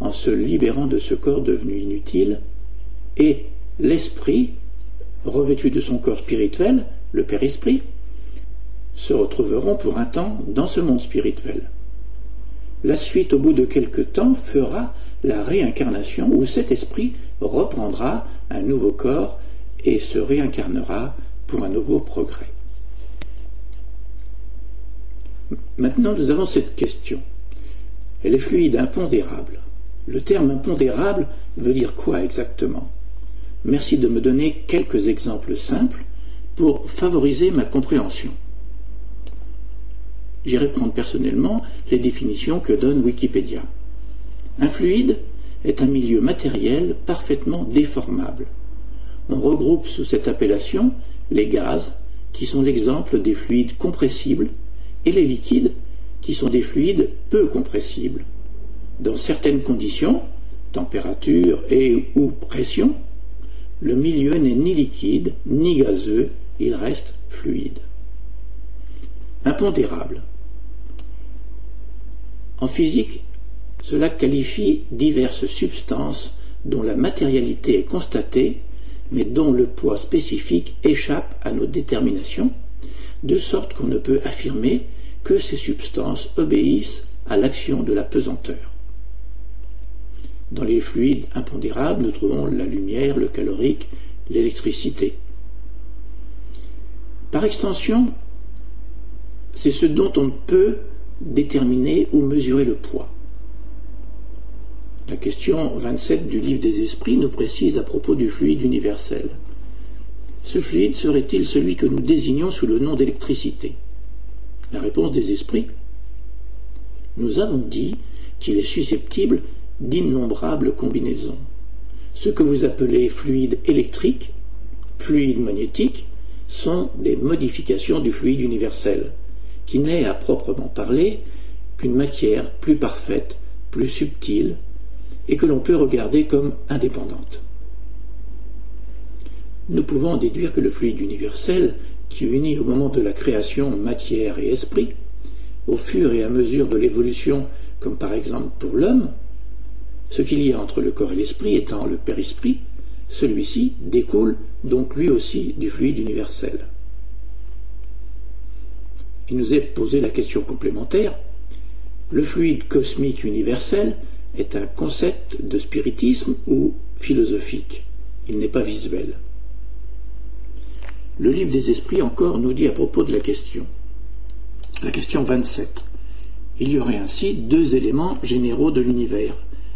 en se libérant de ce corps devenu inutile, et l'esprit, revêtu de son corps spirituel, le Père-Esprit, se retrouveront pour un temps dans ce monde spirituel. La suite, au bout de quelque temps, fera la réincarnation où cet esprit reprendra un nouveau corps et se réincarnera pour un nouveau progrès. Maintenant, nous avons cette question. Elle est fluide, impondérable. Le terme impondérable veut dire quoi exactement? Merci de me donner quelques exemples simples pour favoriser ma compréhension. J'irai prendre personnellement les définitions que donne Wikipédia. Un fluide est un milieu matériel parfaitement déformable. On regroupe sous cette appellation les gaz, qui sont l'exemple des fluides compressibles, et les liquides, qui sont des fluides peu compressibles. Dans certaines conditions, température et ou pression, le milieu n'est ni liquide ni gazeux, il reste fluide. Impondérable. En physique, cela qualifie diverses substances dont la matérialité est constatée, mais dont le poids spécifique échappe à nos déterminations, de sorte qu'on ne peut affirmer que ces substances obéissent à l'action de la pesanteur. Dans les fluides impondérables, nous trouvons la lumière, le calorique, l'électricité. Par extension, c'est ce dont on peut déterminer ou mesurer le poids. La question 27 du livre des esprits nous précise à propos du fluide universel. Ce fluide serait-il celui que nous désignons sous le nom d'électricité? La réponse des esprits Nous avons dit qu'il est susceptible d'innombrables combinaisons. Ce que vous appelez fluide électrique, fluide magnétique, sont des modifications du fluide universel, qui n'est à proprement parler qu'une matière plus parfaite, plus subtile, et que l'on peut regarder comme indépendante nous pouvons déduire que le fluide universel, qui unit au moment de la création matière et esprit, au fur et à mesure de l'évolution, comme par exemple pour l'homme, ce qu'il y a entre le corps et l'esprit étant le père-esprit, celui-ci découle donc lui aussi du fluide universel. Il nous est posé la question complémentaire. Le fluide cosmique universel est un concept de spiritisme ou philosophique? Il n'est pas visuel. Le livre des esprits encore nous dit à propos de la question. La question 27. Il y aurait ainsi deux éléments généraux de l'univers,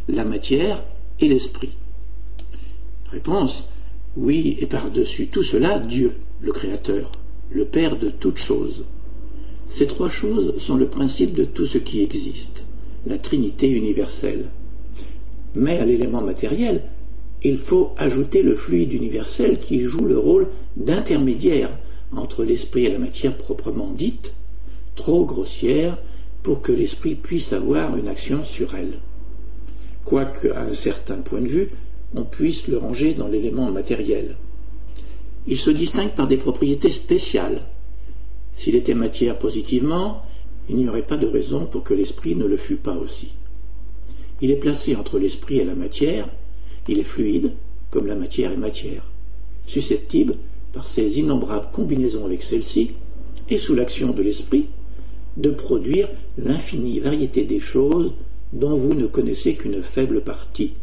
la matière et l'esprit. Réponse. Oui, et par-dessus tout cela, Dieu, le Créateur, le Père de toutes choses. Ces trois choses sont le principe de tout ce qui existe, la Trinité universelle. Mais à l'élément matériel, il faut ajouter le fluide universel qui joue le rôle d'intermédiaire entre l'esprit et la matière proprement dite, trop grossière pour que l'esprit puisse avoir une action sur elle. Quoique, à un certain point de vue, on puisse le ranger dans l'élément matériel. Il se distingue par des propriétés spéciales. S'il était matière positivement, il n'y aurait pas de raison pour que l'esprit ne le fût pas aussi. Il est placé entre l'esprit et la matière, il est fluide, comme la matière est matière, susceptible, par ses innombrables combinaisons avec celle-ci, et sous l'action de l'esprit, de produire l'infinie variété des choses dont vous ne connaissez qu'une faible partie.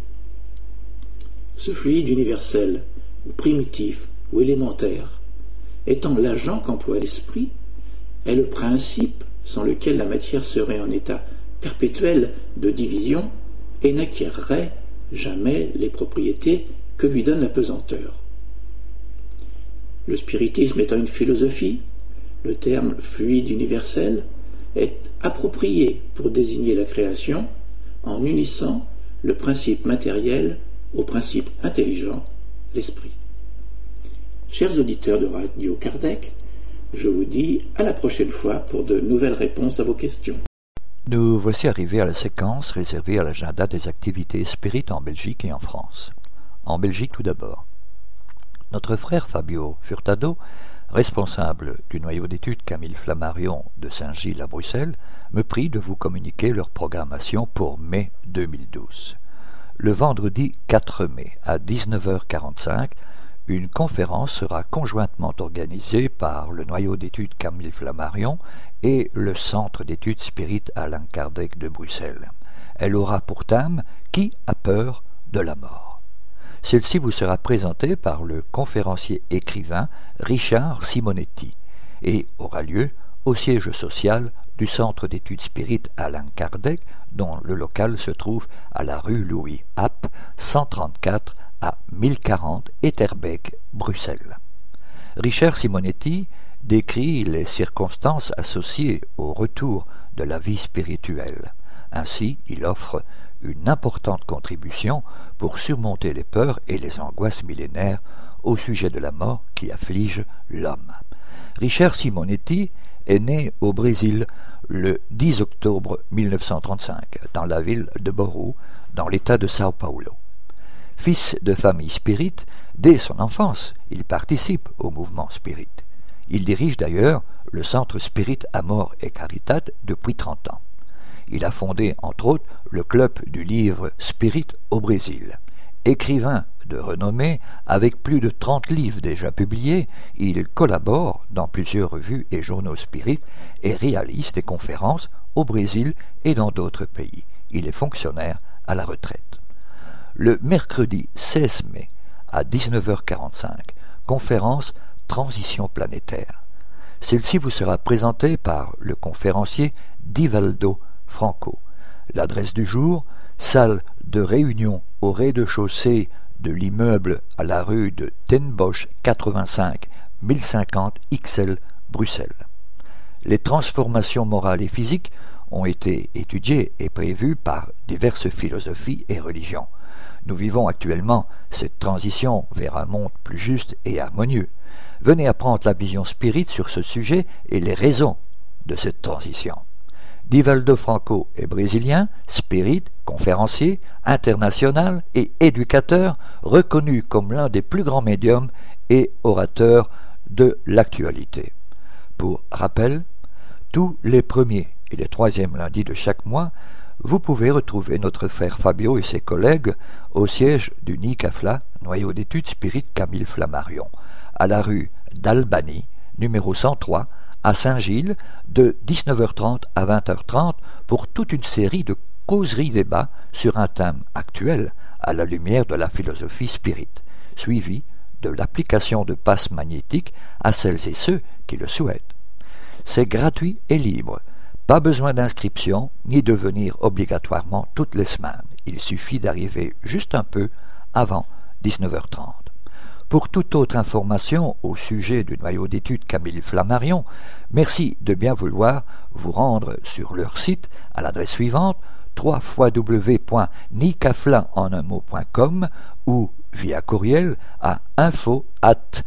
Ce fluide universel, ou primitif, ou élémentaire, étant l'agent qu'emploie l'esprit, est le principe sans lequel la matière serait en état perpétuel de division et n'acquerrait jamais les propriétés que lui donne la pesanteur. Le spiritisme étant une philosophie, le terme fluide universel est approprié pour désigner la création en unissant le principe matériel au principe intelligent, l'esprit. Chers auditeurs de Radio Kardec, je vous dis à la prochaine fois pour de nouvelles réponses à vos questions. Nous voici arrivés à la séquence réservée à l'agenda des activités spirites en Belgique et en France. En Belgique tout d'abord. Notre frère Fabio Furtado, responsable du noyau d'études Camille Flammarion de Saint-Gilles à Bruxelles, me prie de vous communiquer leur programmation pour mai 2012. Le vendredi 4 mai à 19h45, une conférence sera conjointement organisée par le noyau d'études Camille Flammarion et le Centre d'études spirites Alain Kardec de Bruxelles. Elle aura pour thème Qui a peur de la mort? Celle-ci vous sera présentée par le conférencier écrivain Richard Simonetti et aura lieu au siège social du Centre d'études spirites Alain Kardec, dont le local se trouve à la rue Louis App, 134 à 1040 Etterbeek, Bruxelles. Richard Simonetti décrit les circonstances associées au retour de la vie spirituelle. Ainsi, il offre une importante contribution pour surmonter les peurs et les angoisses millénaires au sujet de la mort qui afflige l'homme. Richard Simonetti est né au Brésil le 10 octobre 1935 dans la ville de Borou, dans l'état de Sao Paulo. Fils de famille spirit, dès son enfance, il participe au mouvement spirit. Il dirige d'ailleurs le centre Spirit Amor et Caritat depuis 30 ans. Il a fondé, entre autres, le club du livre Spirit au Brésil. Écrivain de renommée, avec plus de 30 livres déjà publiés, il collabore dans plusieurs revues et journaux spirit et réalise des conférences au Brésil et dans d'autres pays. Il est fonctionnaire à la retraite le mercredi 16 mai à 19h45, conférence Transition planétaire. Celle-ci vous sera présentée par le conférencier Divaldo Franco. L'adresse du jour, salle de réunion au rez-de-chaussée de l'immeuble à la rue de Ten Bosch 85 1050 XL Bruxelles. Les transformations morales et physiques ont été étudiées et prévues par diverses philosophies et religions. Nous vivons actuellement cette transition vers un monde plus juste et harmonieux. Venez apprendre la vision spirite sur ce sujet et les raisons de cette transition. Divaldo Franco est brésilien, spirit, conférencier, international et éducateur, reconnu comme l'un des plus grands médiums et orateurs de l'actualité. Pour rappel, tous les premiers et les troisièmes lundis de chaque mois, vous pouvez retrouver notre frère Fabio et ses collègues au siège du NICAFLA, noyau d'études spirit Camille Flammarion, à la rue d'Albanie, numéro 103, à Saint-Gilles, de 19h30 à 20h30 pour toute une série de causeries-débats sur un thème actuel à la lumière de la philosophie spirit, suivi de l'application de passes magnétiques à celles et ceux qui le souhaitent. C'est gratuit et libre. Pas besoin d'inscription ni de venir obligatoirement toutes les semaines. Il suffit d'arriver juste un peu avant 19h30. Pour toute autre information au sujet du noyau d'études Camille Flammarion, merci de bien vouloir vous rendre sur leur site à l'adresse suivante www.nicafla.com ou via courriel à info at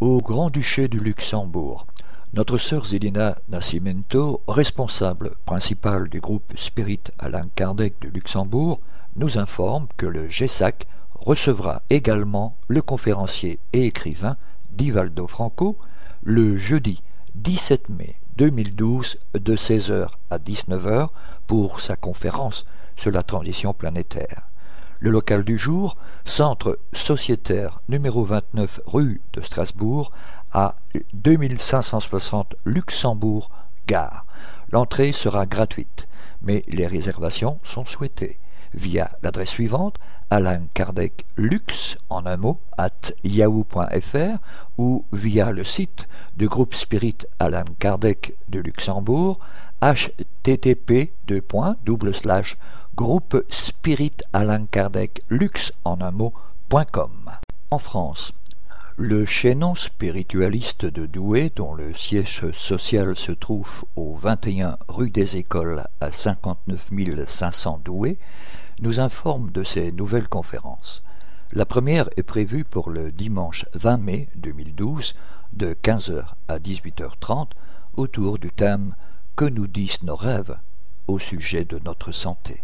Au Grand-Duché du Luxembourg, notre sœur Zélina Nascimento, responsable principale du groupe Spirit Alain Kardec de Luxembourg, nous informe que le GESAC recevra également le conférencier et écrivain Divaldo Franco le jeudi 17 mai 2012 de 16h à 19h pour sa conférence sur la transition planétaire. Le local du jour, centre sociétaire numéro 29 rue de Strasbourg, à 2560 Luxembourg Gare. L'entrée sera gratuite, mais les réservations sont souhaitées via l'adresse suivante Alain Kardec Lux en un mot at yahoo.fr ou via le site du groupe Spirit Alain Kardec de Luxembourg http groupe Spirit Alain Kardec Lux en un mot.com. En France, Le chaînon spiritualiste de Douai, dont le siège social se trouve au 21 rue des Écoles à 59 500 Douai, nous informe de ses nouvelles conférences. La première est prévue pour le dimanche 20 mai 2012 de 15h à 18h30 autour du thème Que nous disent nos rêves? au sujet de notre santé.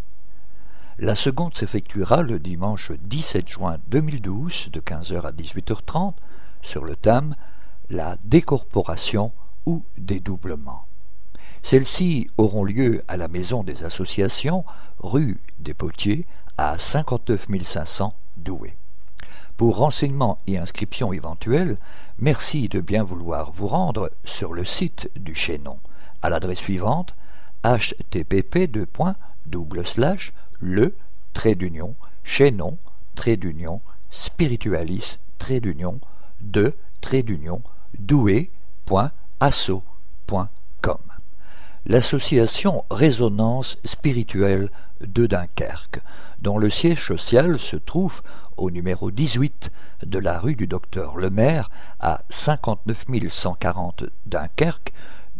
La seconde s'effectuera le dimanche 17 juin 2012 de 15h à 18h30 sur le thème La décorporation ou dédoublement. Celles-ci auront lieu à la Maison des Associations, rue des Potiers, à 59 500 Douai. Pour renseignements et inscriptions éventuelles, merci de bien vouloir vous rendre sur le site du chaînon à l'adresse suivante http le trait d'union chaînon trait d'union spiritualis trait d'union de trait d'union doué.asso.com. L'association Résonance spirituelle de Dunkerque, dont le siège social se trouve au numéro 18 de la rue du Docteur Lemaire à 59 140 Dunkerque,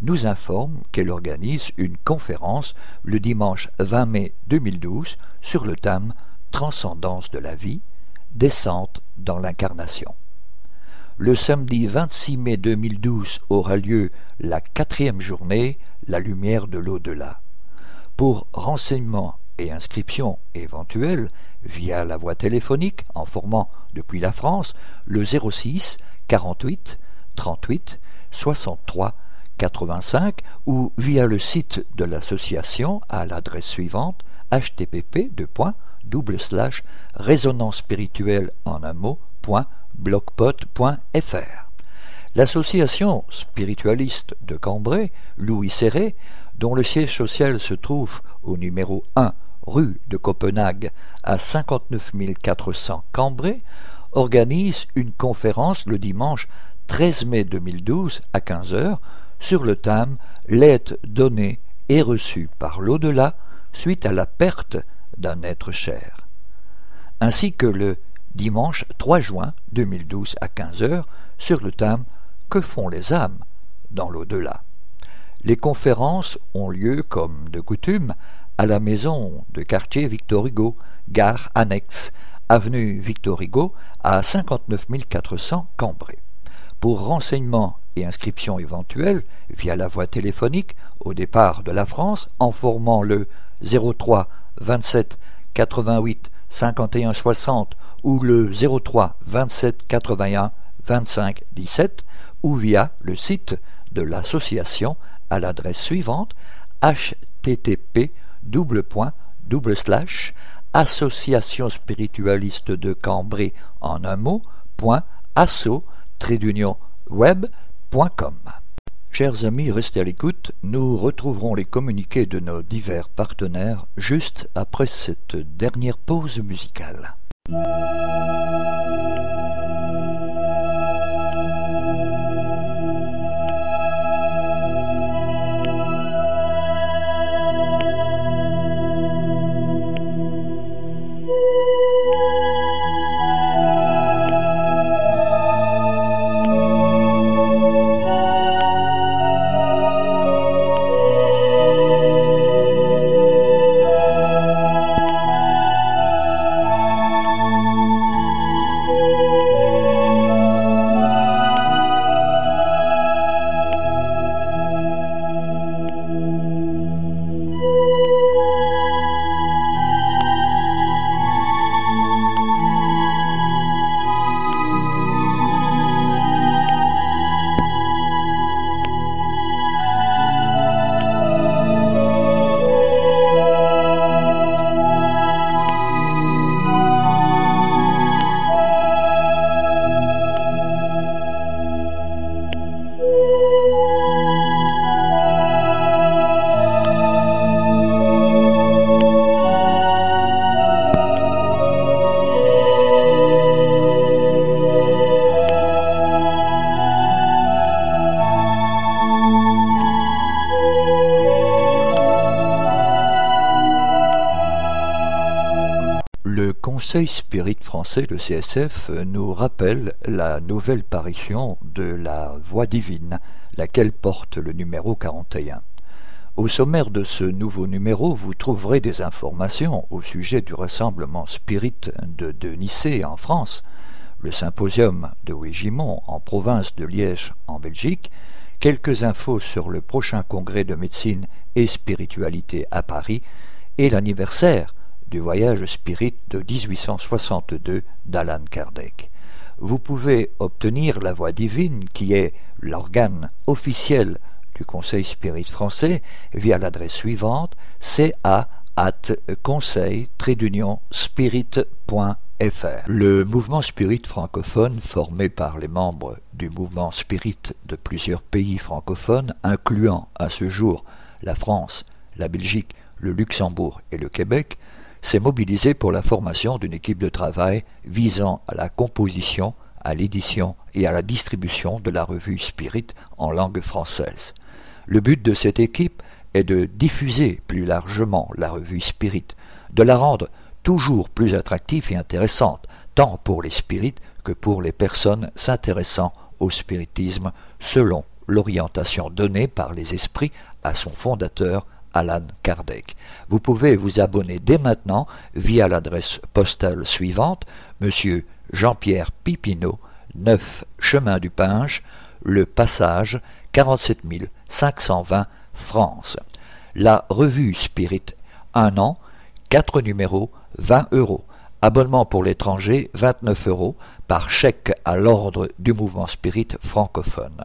nous informe qu'elle organise une conférence le dimanche 20 mai 2012 sur le thème Transcendance de la vie, descente dans l'incarnation. Le samedi 26 mai 2012 aura lieu la quatrième journée La lumière de l'au-delà. Pour renseignements et inscriptions éventuelles via la voie téléphonique en formant depuis la France le 06 48 38 63 85 ou via le site de l'association à l'adresse suivante http résonance spirituelle en un mot L'association spiritualiste de Cambrai, Louis Serré, dont le siège social se trouve au numéro 1 rue de Copenhague à 59 400 Cambrai, organise une conférence le dimanche 13 mai 2012 à 15 heures sur le thème L'aide donnée et reçue par l'au-delà suite à la perte d'un être cher, ainsi que le dimanche 3 juin 2012 à 15 heures sur le thème Que font les âmes dans l'au-delà? Les conférences ont lieu, comme de coutume, à la maison de quartier Victor Hugo, gare annexe, avenue Victor Hugo, à 59 400 Cambrai. Pour renseignements et inscriptions éventuelles via la voie téléphonique au départ de la France en formant le 03 27 88 51 60 ou le 03 27 81 25 17 ou via le site de l'association à l'adresse suivante http association spiritualiste de Cambrai en un mot web Chers amis, restez à l'écoute, nous retrouverons les communiqués de nos divers partenaires juste après cette dernière pause musicale. Conseil Spirit français, le CSF, nous rappelle la nouvelle parution de la Voix divine, laquelle porte le numéro 41. Au sommaire de ce nouveau numéro, vous trouverez des informations au sujet du rassemblement spirit de, de en France, le symposium de Wégimont en province de Liège en Belgique, quelques infos sur le prochain congrès de médecine et spiritualité à Paris et l'anniversaire du voyage spirit de 1862 d'Alan Kardec. Vous pouvez obtenir la voix divine qui est l'organe officiel du Conseil Spirit français via l'adresse suivante ca at conseil spirit.fr. Le mouvement spirit francophone, formé par les membres du mouvement spirit de plusieurs pays francophones, incluant à ce jour la France, la Belgique, le Luxembourg et le Québec, s'est mobilisé pour la formation d'une équipe de travail visant à la composition, à l'édition et à la distribution de la revue Spirit en langue française. Le but de cette équipe est de diffuser plus largement la revue Spirit, de la rendre toujours plus attractive et intéressante, tant pour les spirites que pour les personnes s'intéressant au spiritisme selon l'orientation donnée par les esprits à son fondateur Alan Kardec. Vous pouvez vous abonner dès maintenant via l'adresse postale suivante, Monsieur Jean-Pierre Pipineau, 9 Chemin du Pinge, le passage 47 520 France. La revue Spirit, un an, quatre numéros, 20 euros. Abonnement pour l'étranger, 29 euros, par chèque à l'ordre du mouvement Spirit francophone.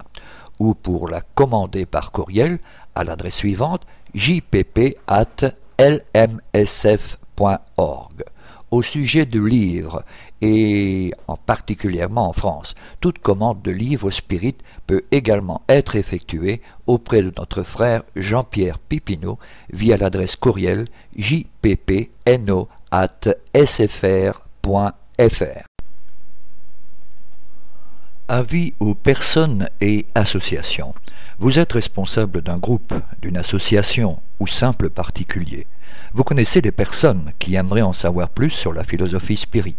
Ou pour la commander par courriel à l'adresse suivante, jpp.lmsf.org au sujet de livres, et en particulièrement en France. Toute commande de livres spirit peut également être effectuée auprès de notre frère Jean-Pierre Pipineau via l'adresse courriel jppno.sfr.fr. Avis aux personnes et associations. Vous êtes responsable d'un groupe, d'une association ou simple particulier. Vous connaissez des personnes qui aimeraient en savoir plus sur la philosophie spirit.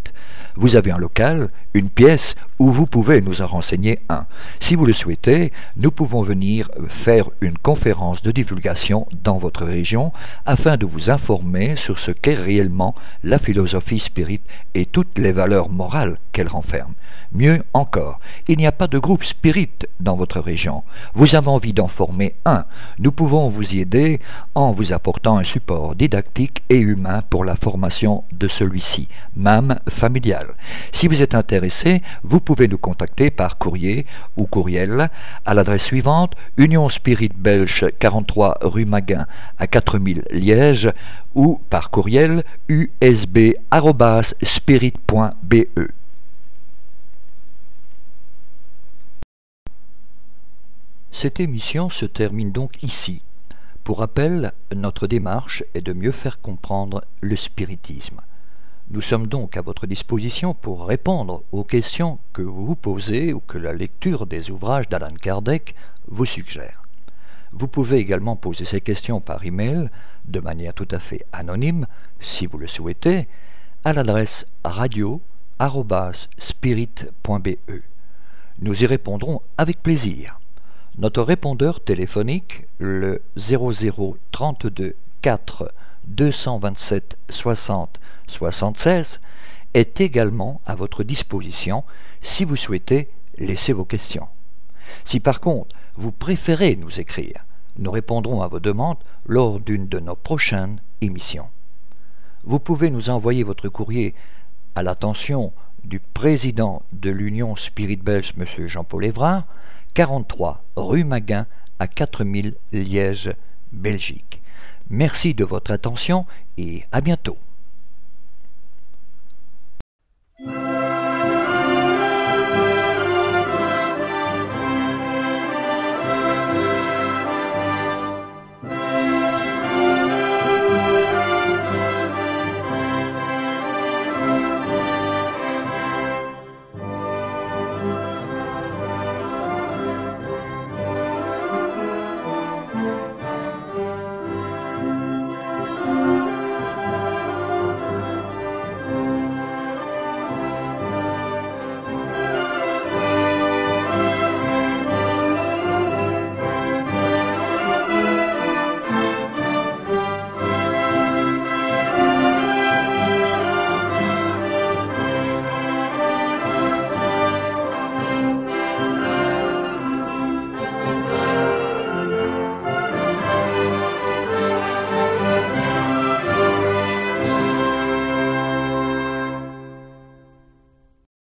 Vous avez un local, une pièce où vous pouvez nous en renseigner un. Si vous le souhaitez, nous pouvons venir faire une conférence de divulgation dans votre région afin de vous informer sur ce qu'est réellement la philosophie spirit et toutes les valeurs morales qu'elle renferme. Mieux encore, il n'y a pas de groupe spirit dans votre région. Vous avez envie d'en former un. Nous pouvons vous y aider en vous apportant un support didactique et humain pour la formation de celui-ci, même familial. Si vous êtes intéressé, vous pouvez nous contacter par courrier ou courriel à l'adresse suivante Union Spirit Belge 43 rue Maguin à 4000 Liège ou par courriel usb.spirit.be. Cette émission se termine donc ici. Pour rappel, notre démarche est de mieux faire comprendre le spiritisme. Nous sommes donc à votre disposition pour répondre aux questions que vous vous posez ou que la lecture des ouvrages d'Alan Kardec vous suggère. Vous pouvez également poser ces questions par email de manière tout à fait anonyme, si vous le souhaitez, à l'adresse radio@spirit.be. Nous y répondrons avec plaisir. Notre répondeur téléphonique, le 0032 4 227 60 76, est également à votre disposition si vous souhaitez laisser vos questions. Si par contre vous préférez nous écrire, nous répondrons à vos demandes lors d'une de nos prochaines émissions. Vous pouvez nous envoyer votre courrier à l'attention du président de l'Union Spirit Belge, M. Jean-Paul Évrard, 43 rue Maguin à 4000 Liège, Belgique. Merci de votre attention et à bientôt.